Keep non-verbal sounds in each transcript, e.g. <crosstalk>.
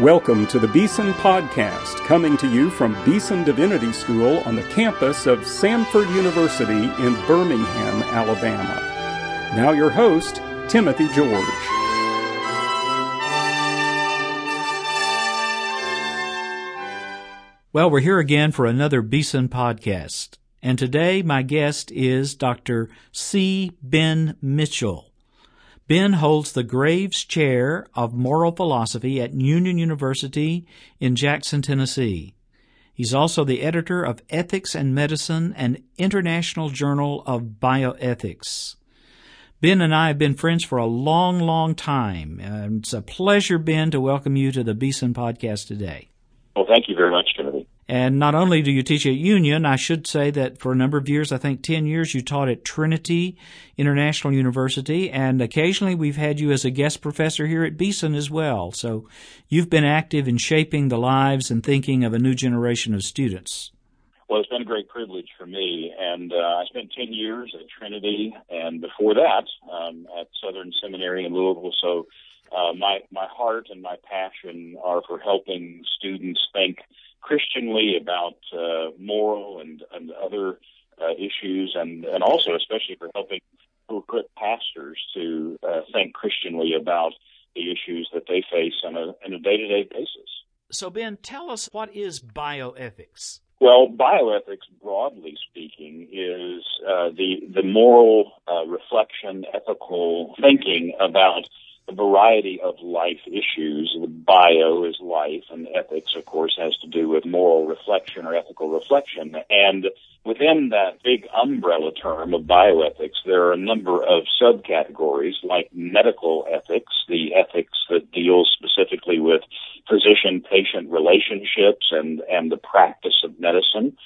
Welcome to the Beeson Podcast, coming to you from Beeson Divinity School on the campus of Samford University in Birmingham, Alabama. Now, your host, Timothy George. Well, we're here again for another Beeson Podcast. And today, my guest is Dr. C. Ben Mitchell. Ben holds the Graves Chair of Moral Philosophy at Union University in Jackson, Tennessee. He's also the editor of Ethics and Medicine and International Journal of Bioethics. Ben and I have been friends for a long, long time. And it's a pleasure, Ben, to welcome you to the Beeson podcast today. Well, thank you very much, Timothy. And not only do you teach at Union, I should say that for a number of years, I think 10 years, you taught at Trinity International University, and occasionally we've had you as a guest professor here at Beeson as well. So you've been active in shaping the lives and thinking of a new generation of students. Well, it's been a great privilege for me, and uh, I spent 10 years at Trinity, and before that um, at Southern Seminary in Louisville. So uh, my my heart and my passion are for helping students think Christianly about uh, moral and, and other uh, issues, and, and also especially for helping to equip pastors to uh, think Christianly about the issues that they face on a, on a day-to-day basis. So, Ben, tell us what is bioethics? Well, bioethics, broadly speaking, is uh, the the moral uh, reflection, ethical thinking about a variety of life issues. The bio is life, and ethics, of course, has to do with moral reflection or ethical reflection. And within that big umbrella term of bioethics, there are a number of subcategories like medical ethics, the ethics that deals specifically with physician-patient relationships and, and the practice of medicine.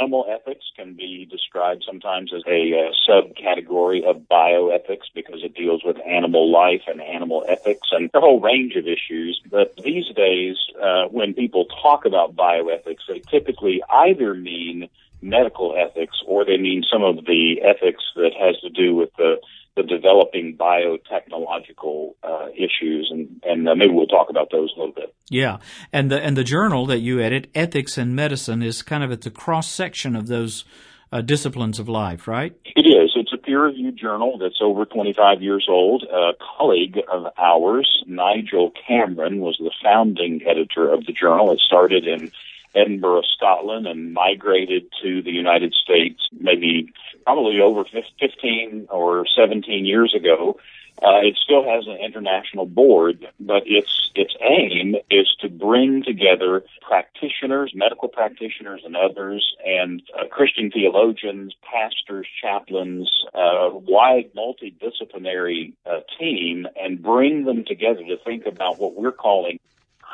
Animal ethics can be described sometimes as a uh, subcategory of bioethics because it deals with animal life and animal ethics and a whole range of issues. But these days, uh, when people talk about bioethics, they typically either mean medical ethics or they mean some of the ethics that has to do with the the developing biotechnological uh, issues, and and uh, maybe we'll talk about those a little bit. Yeah, and the and the journal that you edit, Ethics and Medicine, is kind of at the cross section of those uh, disciplines of life, right? It is. It's a peer-reviewed journal that's over 25 years old. A colleague of ours, Nigel Cameron, was the founding editor of the journal. It started in Edinburgh, Scotland, and migrated to the United States maybe probably over 15 or 17 years ago. Uh, it still has an international board, but its its aim is to bring together practitioners, medical practitioners, and others, and uh, Christian theologians, pastors, chaplains, a uh, wide multidisciplinary uh, team, and bring them together to think about what we're calling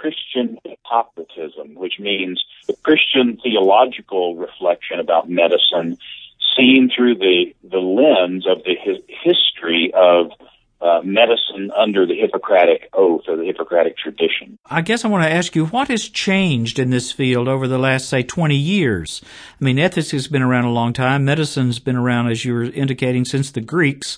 Christian Hippocratism, which means the Christian theological reflection about medicine seen through the, the lens of the hi- history of uh, medicine under the Hippocratic oath or the Hippocratic tradition. I guess I want to ask you what has changed in this field over the last, say, 20 years? I mean, ethics has been around a long time. Medicine's been around, as you were indicating, since the Greeks.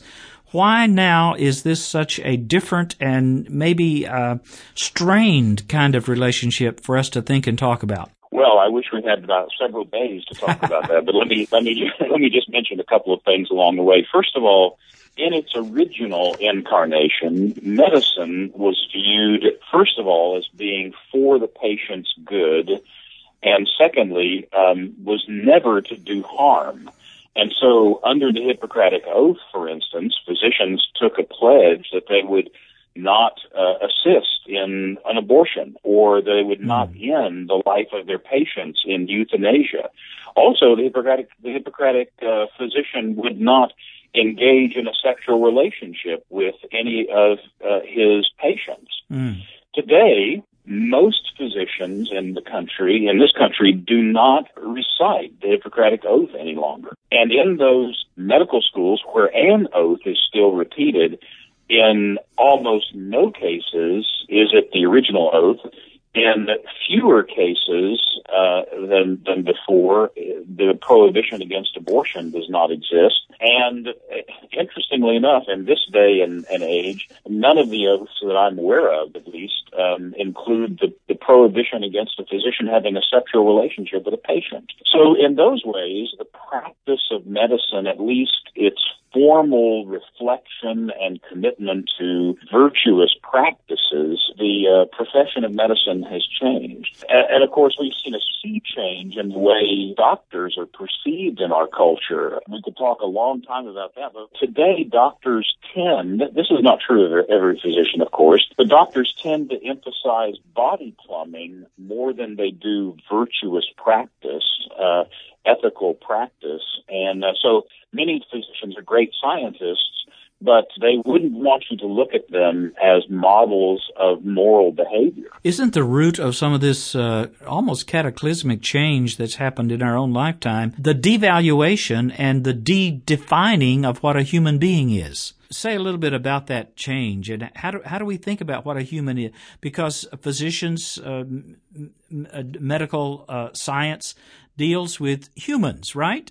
Why now is this such a different and maybe uh, strained kind of relationship for us to think and talk about? Well, I wish we had about several days to talk about that, but let me let me let me just mention a couple of things along the way. First of all, in its original incarnation, medicine was viewed first of all as being for the patient's good, and secondly, um, was never to do harm. And so, under the Hippocratic Oath, for instance, physicians took a pledge that they would not uh, assist in an abortion or they would not mm. end the life of their patients in euthanasia. Also, the Hippocratic, the Hippocratic uh, physician would not engage in a sexual relationship with any of uh, his patients. Mm. Today, most physicians in the country, in this country, do not recite the Hippocratic Oath any longer. And in those medical schools where an oath is still repeated, in almost no cases is it the original oath. In fewer cases uh, than than before, the prohibition against abortion does not exist. And uh, interestingly enough, in this day and, and age, none of the oaths that I'm aware of, at least, um, include the, the prohibition against a physician having a sexual relationship with a patient. So in those ways, the practice of medicine, at least its formal reflection and commitment to virtuous practices, the uh, profession of medicine has changed. And, and, of course, we've seen a sea change in the way doctors are perceived in our culture. We could talk a long time about that, but today doctors tend, this is not true of every physician, of course, but doctors tend to emphasize body plumbing more than they do virtuous practice. Uh, ethical practice. And uh, so many physicians are great scientists, but they wouldn't want you to look at them as models of moral behavior. Isn't the root of some of this uh, almost cataclysmic change that's happened in our own lifetime the devaluation and the de-defining of what a human being is? Say a little bit about that change and how do, how do we think about what a human is? Because physicians, uh, uh medical uh, science, deals with humans, right?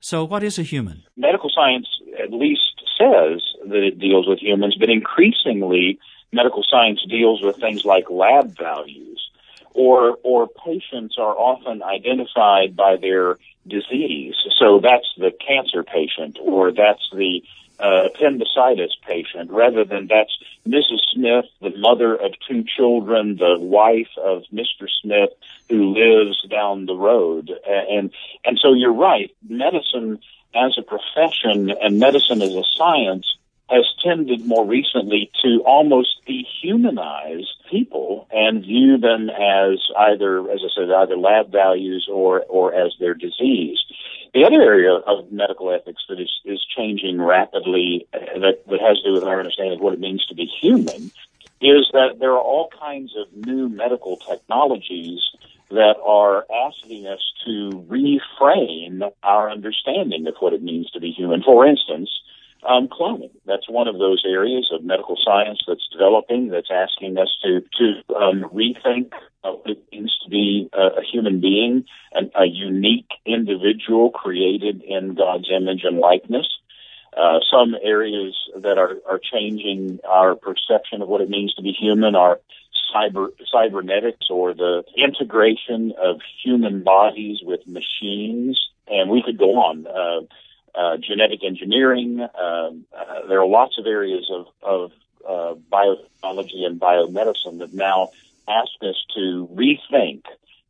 So, what is a human? Medical science at least says that it deals with humans, but increasingly, medical science deals with things like lab values, or or patients are often identified by their disease. So that's the cancer patient, or that's the uh, appendicitis patient, rather than that's Mrs. Smith, the mother of two children, the wife of Mr. Smith, who lives down the road. And, and so you're right. Medicine as a profession and medicine as a science has tended more recently to almost dehumanize people and view them as either, as I said, either lab values or, or as their disease. The other area of medical ethics that is, is changing rapidly uh, that, that has to do with our understanding of what it means to be human is that there are all kinds of new medical technologies that are asking us to reframe our understanding of what it means to be human. For instance, um, cloning. That's one of those areas of medical science that's developing, that's asking us to, to um, rethink what it means to be a, a human being, an, a unique individual created in God's image and likeness. Uh, some areas that are, are changing our perception of what it means to be human are cyber cybernetics or the integration of human bodies with machines, and we could go on. Uh, uh, genetic engineering. Uh, uh, there are lots of areas of, of uh, and biomedicine that now ask us to rethink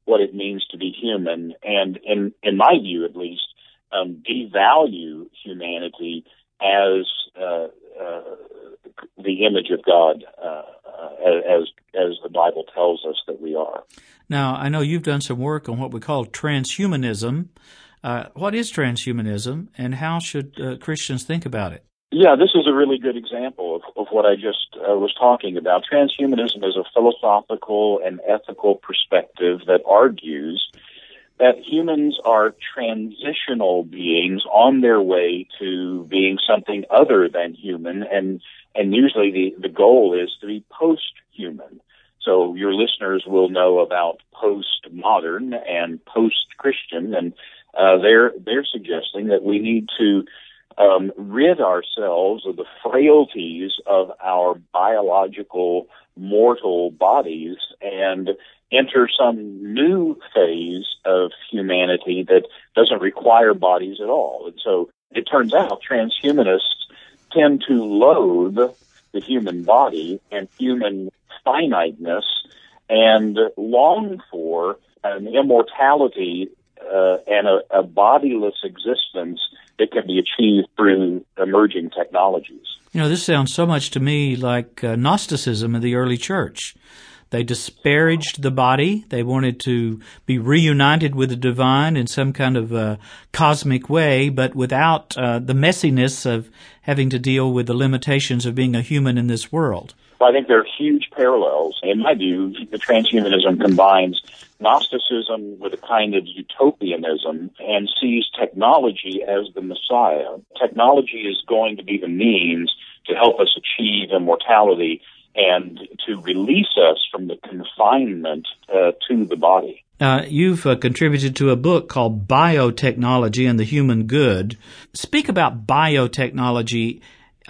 what it means to be human, and in in my view, at least, um, devalue humanity as uh, uh, the image of God, uh, uh, as as the Bible tells us that we are. Now, I know you've done some work on what we call transhumanism. Uh, what is transhumanism, and how should uh, Christians think about it? Yeah, this is a really good example of, of what I just uh, was talking about. Transhumanism is a philosophical and ethical perspective that argues that humans are transitional beings on their way to being something other than human, and and usually the the goal is to be post-human. So your listeners will know about post-modern and post-Christian, and uh, they're they're suggesting that we need to um, rid ourselves of the frailties of our biological mortal bodies and enter some new phase of humanity that doesn't require bodies at all. And so it turns out transhumanists tend to loathe the human body and human finiteness and long for an immortality uh, a, bodiless existence that can be achieved through emerging technologies. You know, this sounds so much to me like uh, Gnosticism in the early church. They disparaged the body. They wanted to be reunited with the divine in some kind of uh, cosmic way, but without uh, the messiness of having to deal with the limitations of being a human in this world. Well, I think there are huge parallels. In my view, the transhumanism combines Gnosticism with a kind of utopianism and sees technology as the Messiah. Technology is going to be the means to help us achieve immortality and to release us from the confinement uh, to the body. Uh, you've uh, contributed to a book called Biotechnology and the Human Good. Speak about biotechnology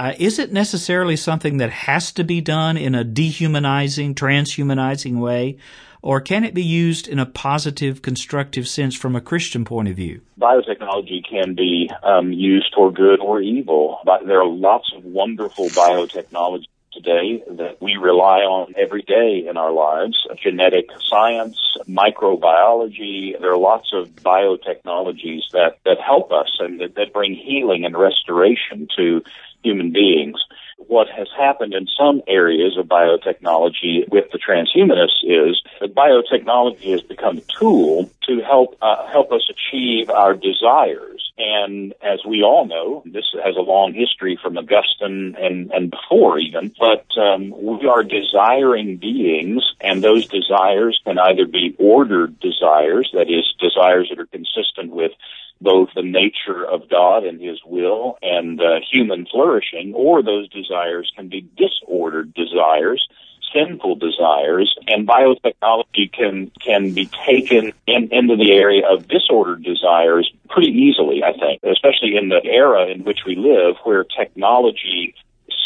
uh, is it necessarily something that has to be done in a dehumanizing, transhumanizing way? Or can it be used in a positive, constructive sense from a Christian point of view? Biotechnology can be um, used for good or evil. But there are lots of wonderful biotechnology today that we rely on every day in our lives. Genetic science, microbiology, there are lots of biotechnologies that, that help us and that, that bring healing and restoration to human beings. What has happened in some areas of biotechnology with the transhumanists is that biotechnology has become a tool to help uh, help us achieve our desires. And as we all know, this has a long history from Augustine and, and before even, but um, we are desiring beings, and those desires can either be ordered desires, that is, desires that are consistent with both the nature of God and His will and uh, human flourishing, or those desires can be disordered desires, sinful desires, and biotechnology can can be taken in, into the area of disordered desires pretty easily, I think, especially in the era in which we live, where technology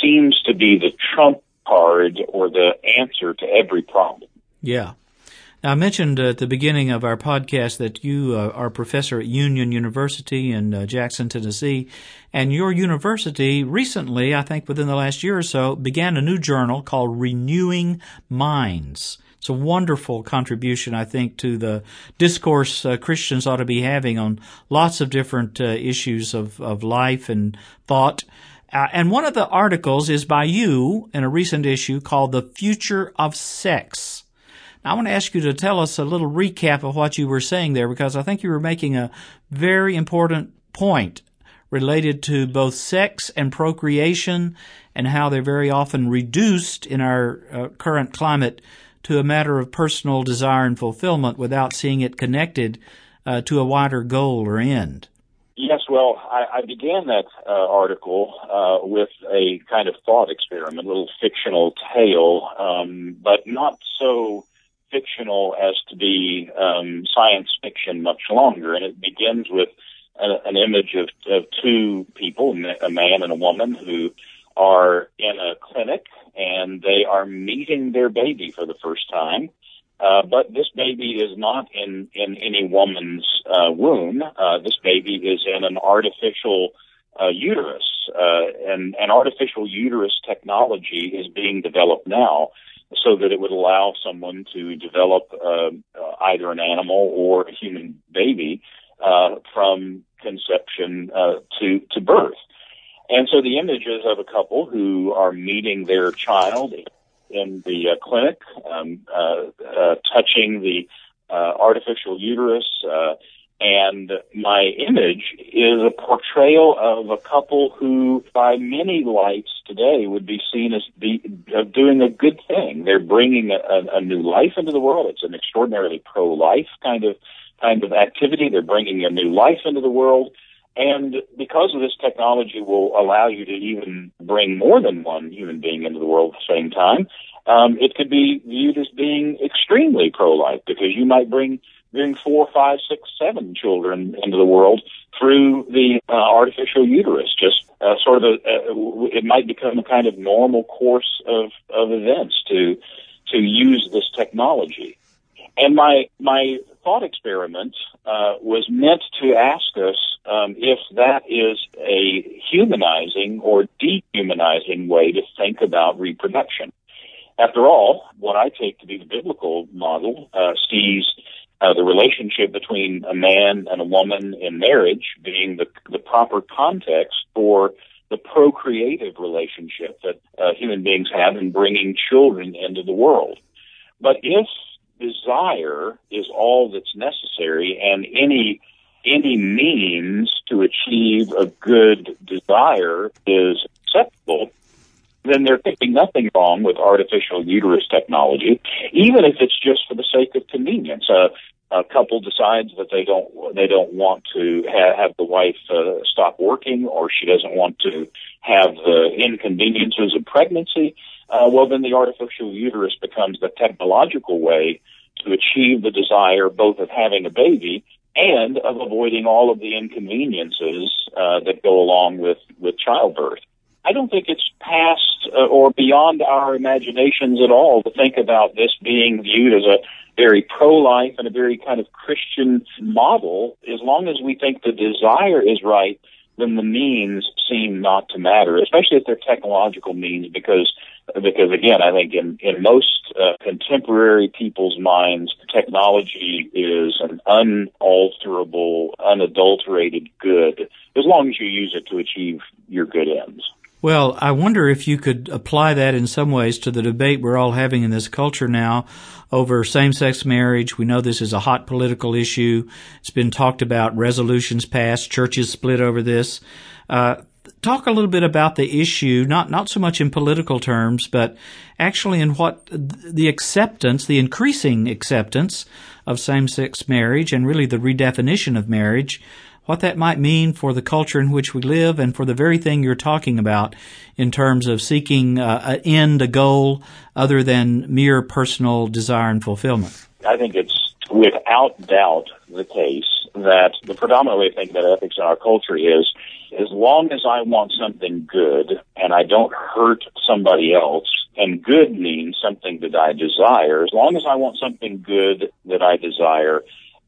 seems to be the trump card or the answer to every problem. Yeah. I mentioned at the beginning of our podcast that you uh, are a professor at Union University in uh, Jackson, Tennessee, and your university recently, I think within the last year or so, began a new journal called Renewing Minds. It's a wonderful contribution, I think, to the discourse uh, Christians ought to be having on lots of different uh, issues of, of life and thought. Uh, and one of the articles is by you in a recent issue called The Future of Sex. I want to ask you to tell us a little recap of what you were saying there because I think you were making a very important point related to both sex and procreation and how they're very often reduced in our uh, current climate to a matter of personal desire and fulfillment without seeing it connected uh, to a wider goal or end. Yes, well, I, I began that uh, article uh, with a kind of thought experiment, a little fictional tale, um, but not so fictional as to be um, science fiction much longer. And it begins with a, an image of, of two people, a man and a woman, who are in a clinic and they are meeting their baby for the first time. Uh, but this baby is not in, in any woman's uh, womb. Uh, this baby is in an artificial uh, uterus. Uh, and, and artificial uterus technology is being developed now so that it would allow someone to develop uh, either an animal or a human baby uh, from conception uh, to to birth. And so the images of a couple who are meeting their child in the uh, clinic, um, uh, uh, touching the uh, artificial uterus, and my image is a portrayal of a couple who, by many lights today, would be seen as be, doing a good thing. They're bringing a, a, a new life into the world. It's an extraordinarily pro-life kind of kind of activity. They're bringing a new life into the world. And because of this technology will allow you to even bring more than one human being into the world at the same time, um, it could be viewed as being extremely pro-life because you might bring bring four, five, six, seven children into the world through the uh, artificial uterus. Just uh, sort of a, uh, it might become a kind of normal course of, of events to to use this technology. And my my thought experiment uh, was meant to ask us um, if that is a humanizing or dehumanizing way to think about reproduction. After all, what I take to be the biblical model uh, sees uh, the relationship between a man and a woman in marriage being the, the proper context for the procreative relationship that uh, human beings have in bringing children into the world. But if desire is all that's necessary and any any means to achieve a good desire is acceptable, then could be nothing wrong with artificial uterus technology, even if it's just for the sake of convenience. Uh, a couple decides that they don't they don't want to ha- have the wife uh, stop working, or she doesn't want to have the inconveniences of pregnancy. Uh, well, then the artificial uterus becomes the technological way to achieve the desire both of having a baby and of avoiding all of the inconveniences uh, that go along with with childbirth. I don't think it's past uh, or beyond our imaginations at all to think about this being viewed as a very pro-life and a very kind of Christian model. As long as we think the desire is right, then the means seem not to matter, especially if they're technological means, because because again, I think in in most uh, contemporary people's minds, technology is an unalterable, unadulterated good, as long as you use it to achieve your good ends. Well, I wonder if you could apply that in some ways to the debate we're all having in this culture now over same-sex marriage. We know this is a hot political issue. It's been talked about, resolutions passed, churches split over this. Uh, talk a little bit about the issue, not not so much in political terms, but actually in what the acceptance, the increasing acceptance of same-sex marriage, and really the redefinition of marriage what that might mean for the culture in which we live and for the very thing you're talking about in terms of seeking uh, an end, a goal, other than mere personal desire and fulfillment? I think it's without doubt the case that the predominant way of thinking about ethics in our culture is as long as I want something good and I don't hurt somebody else, and good means something that I desire, as long as I want something good that I desire,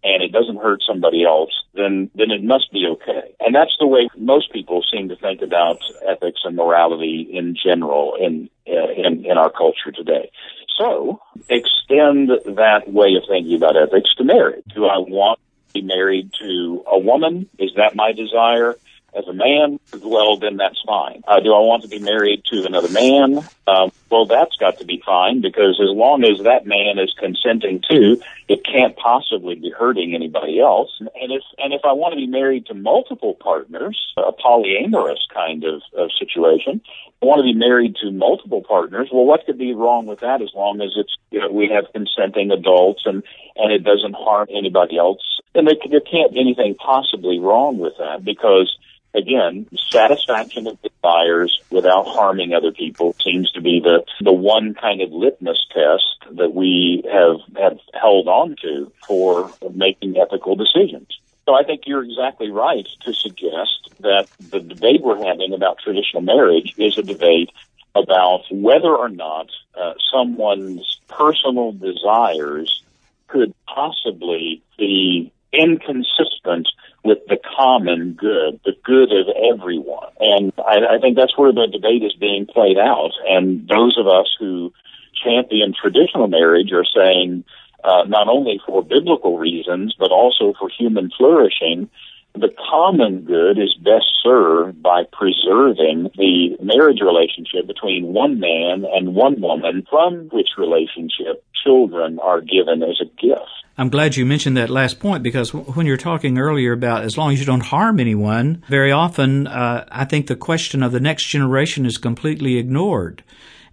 and it doesn't hurt somebody else, then then it must be okay. And that's the way most people seem to think about ethics and morality in general in uh, in, in our culture today. So extend that way of thinking about ethics to marriage. Do I want to be married to a woman? Is that my desire? as a man, well, then that's fine. Uh, do I want to be married to another man? Uh, well, that's got to be fine because as long as that man is consenting to, it can't possibly be hurting anybody else. And if and if I want to be married to multiple partners, a polyamorous kind of, of situation, I want to be married to multiple partners. Well, what could be wrong with that as long as it's you know we have consenting adults and and it doesn't harm anybody else? And there, there can't be anything possibly wrong with that because again, satisfaction of desires without harming other people seems to be the, the one kind of litmus test that we have, have held on to for making ethical decisions. So I think you're exactly right to suggest that the debate we're having about traditional marriage is a debate about whether or not uh, someone's personal desires could possibly be inconsistent with the common good, the good of everyone. And I, I think that's where the debate is being played out. And those of us who champion traditional marriage are saying, uh, not only for biblical reasons, but also for human flourishing, the common good is best served by preserving the marriage relationship between one man and one woman, from which relationship children are given as a gift. I'm glad you mentioned that last point because when you're talking earlier about as long as you don't harm anyone, very often uh, I think the question of the next generation is completely ignored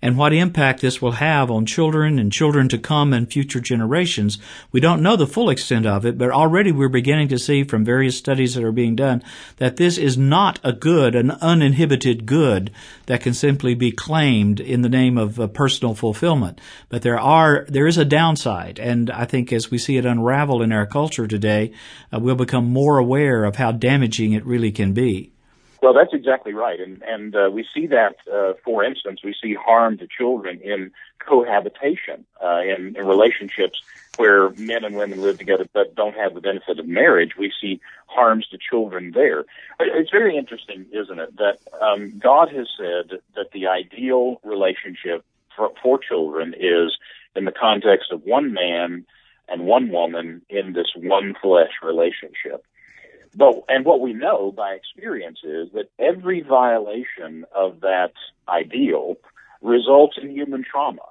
and what impact this will have on children and children to come and future generations. We don't know the full extent of it, but already we're beginning to see from various studies that are being done that this is not a good, an uninhibited good that can simply be claimed in the name of uh, personal fulfillment. But there are, there is a downside. And I think as we see it unravel in our culture today, uh, we'll become more aware of how damaging it really can be. Well, that's exactly right, and and uh, we see that, uh, for instance, we see harm to children in cohabitation, uh, in, in relationships where men and women live together but don't have the benefit of marriage. We see harms to children there. It's very interesting, isn't it, that um, God has said that the ideal relationship for, for children is in the context of one man and one woman in this one flesh relationship. But and what we know by experience is that every violation of that ideal results in human trauma.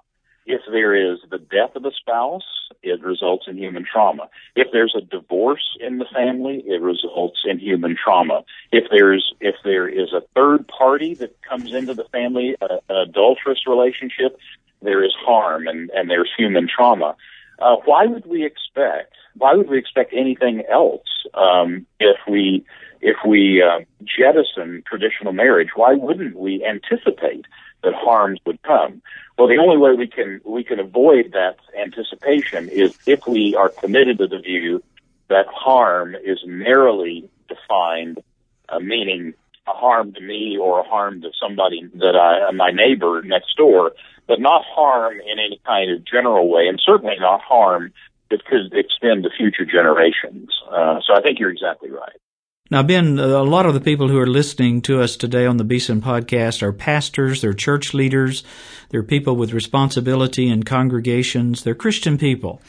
If there is the death of a spouse, it results in human trauma. If there's a divorce in the family, it results in human trauma. If there's if there is a third party that comes into the family, a, an adulterous relationship, there is harm and, and there's human trauma. Uh, why would we expect? Why would we expect anything else um, if we if we uh, jettison traditional marriage? Why wouldn't we anticipate that harms would come? Well, the only way we can we can avoid that anticipation is if we are committed to the view that harm is narrowly defined, uh, meaning a harm to me or a harm to somebody that I, my neighbor next door, but not harm in any kind of general way, and certainly not harm that could extend to future generations. Uh, so I think you're exactly right. Now, Ben, a lot of the people who are listening to us today on the Beeson podcast are pastors, they're church leaders, they're people with responsibility in congregations, they're Christian people.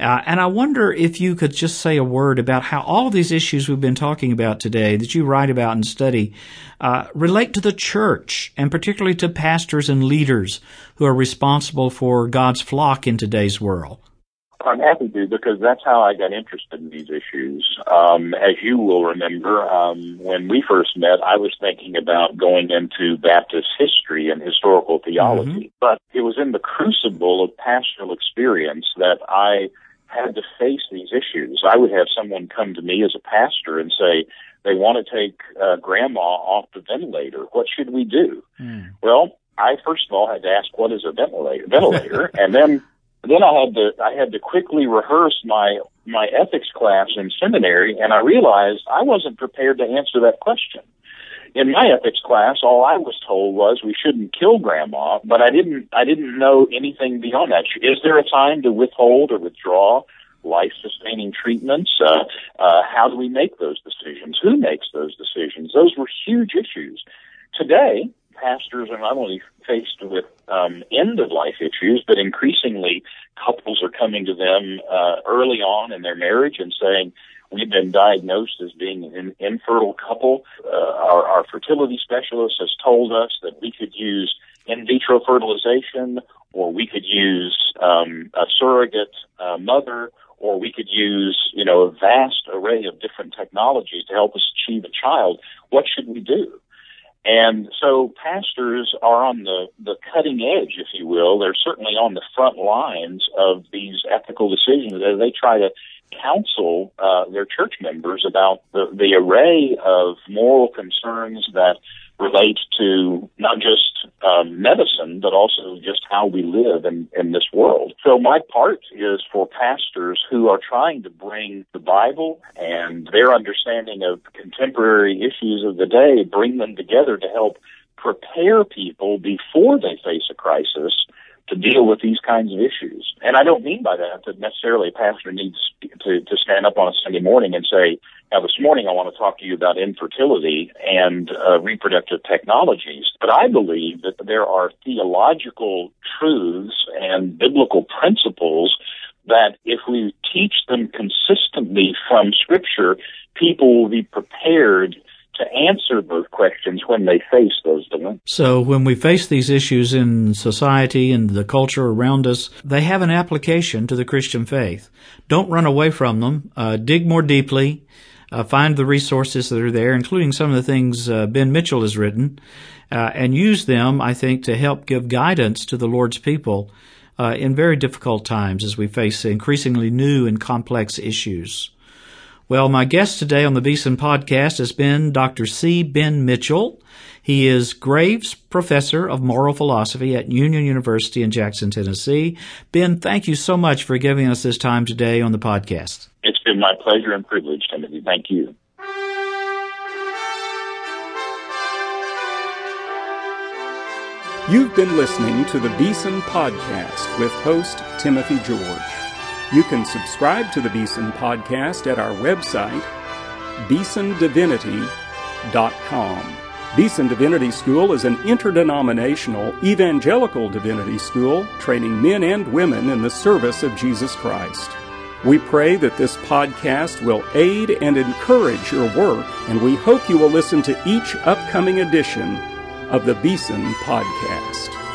Uh, and I wonder if you could just say a word about how all these issues we've been talking about today, that you write about and study, uh, relate to the church, and particularly to pastors and leaders who are responsible for God's flock in today's world. I'm happy to because that's how I got interested in these issues. Um, as you will remember, um, when we first met, I was thinking about going into Baptist history and historical theology, mm-hmm. but it was in the crucible of pastoral experience that I had to face these issues. I would have someone come to me as a pastor and say, they want to take uh, grandma off the ventilator. What should we do? Mm. Well, I first of all had to ask what is a ventilator, ventilator, <laughs> and then then I had to I had to quickly rehearse my my ethics class in seminary, and I realized I wasn't prepared to answer that question in my ethics class, all I was told was we shouldn't kill grandma, but I didn't, I didn't know anything beyond that. Is there a time to withhold or withdraw life-sustaining treatments? Uh, uh, how do we make those decisions? Who makes those decisions? Those were huge issues. Today, pastors are not only faced with um, end-of-life issues, but increasingly couples are coming to them uh, early on in their marriage and saying, We've been diagnosed as being an infertile couple. Uh, our, our fertility specialist has told us that we could use in vitro fertilization, or we could use um, a surrogate uh, mother, or we could use, you know, a vast array of different technologies to help us achieve a child. What should we do? And so pastors are on the, the cutting edge, if you will. They're certainly on the front lines of these ethical decisions as they try to counsel uh, their church members about the, the array of moral concerns that relate to not just um, medicine, but also just how we live in, in this world. So my part is for pastors who are trying to bring the Bible and their understanding of contemporary issues of the day, bring them together to help prepare people before they face a crisis to deal with these kinds of issues. And I don't mean by that that necessarily a pastor needs to, to stand up on a Sunday morning and say, now this morning I want to talk to you about infertility and uh, reproductive technologies. But I believe that there are theological truths and biblical principles that if we teach them consistently from scripture, people will be prepared answer those questions when they face those dilemmas. So when we face these issues in society and the culture around us, they have an application to the Christian faith. Don't run away from them. Uh, dig more deeply. Uh, find the resources that are there, including some of the things uh, Ben Mitchell has written, uh, and use them, I think, to help give guidance to the Lord's people uh, in very difficult times as we face increasingly new and complex issues. Well, my guest today on the Beeson podcast has been Dr. C. Ben Mitchell. He is Graves Professor of Moral Philosophy at Union University in Jackson, Tennessee. Ben, thank you so much for giving us this time today on the podcast. It's been my pleasure and privilege, Timothy. Thank you. You've been listening to the Beeson Podcast with host Timothy George. You can subscribe to the Beeson Podcast at our website, beesondivinity.com. Beeson Divinity School is an interdenominational evangelical divinity school training men and women in the service of Jesus Christ. We pray that this podcast will aid and encourage your work, and we hope you will listen to each upcoming edition of the Beeson Podcast.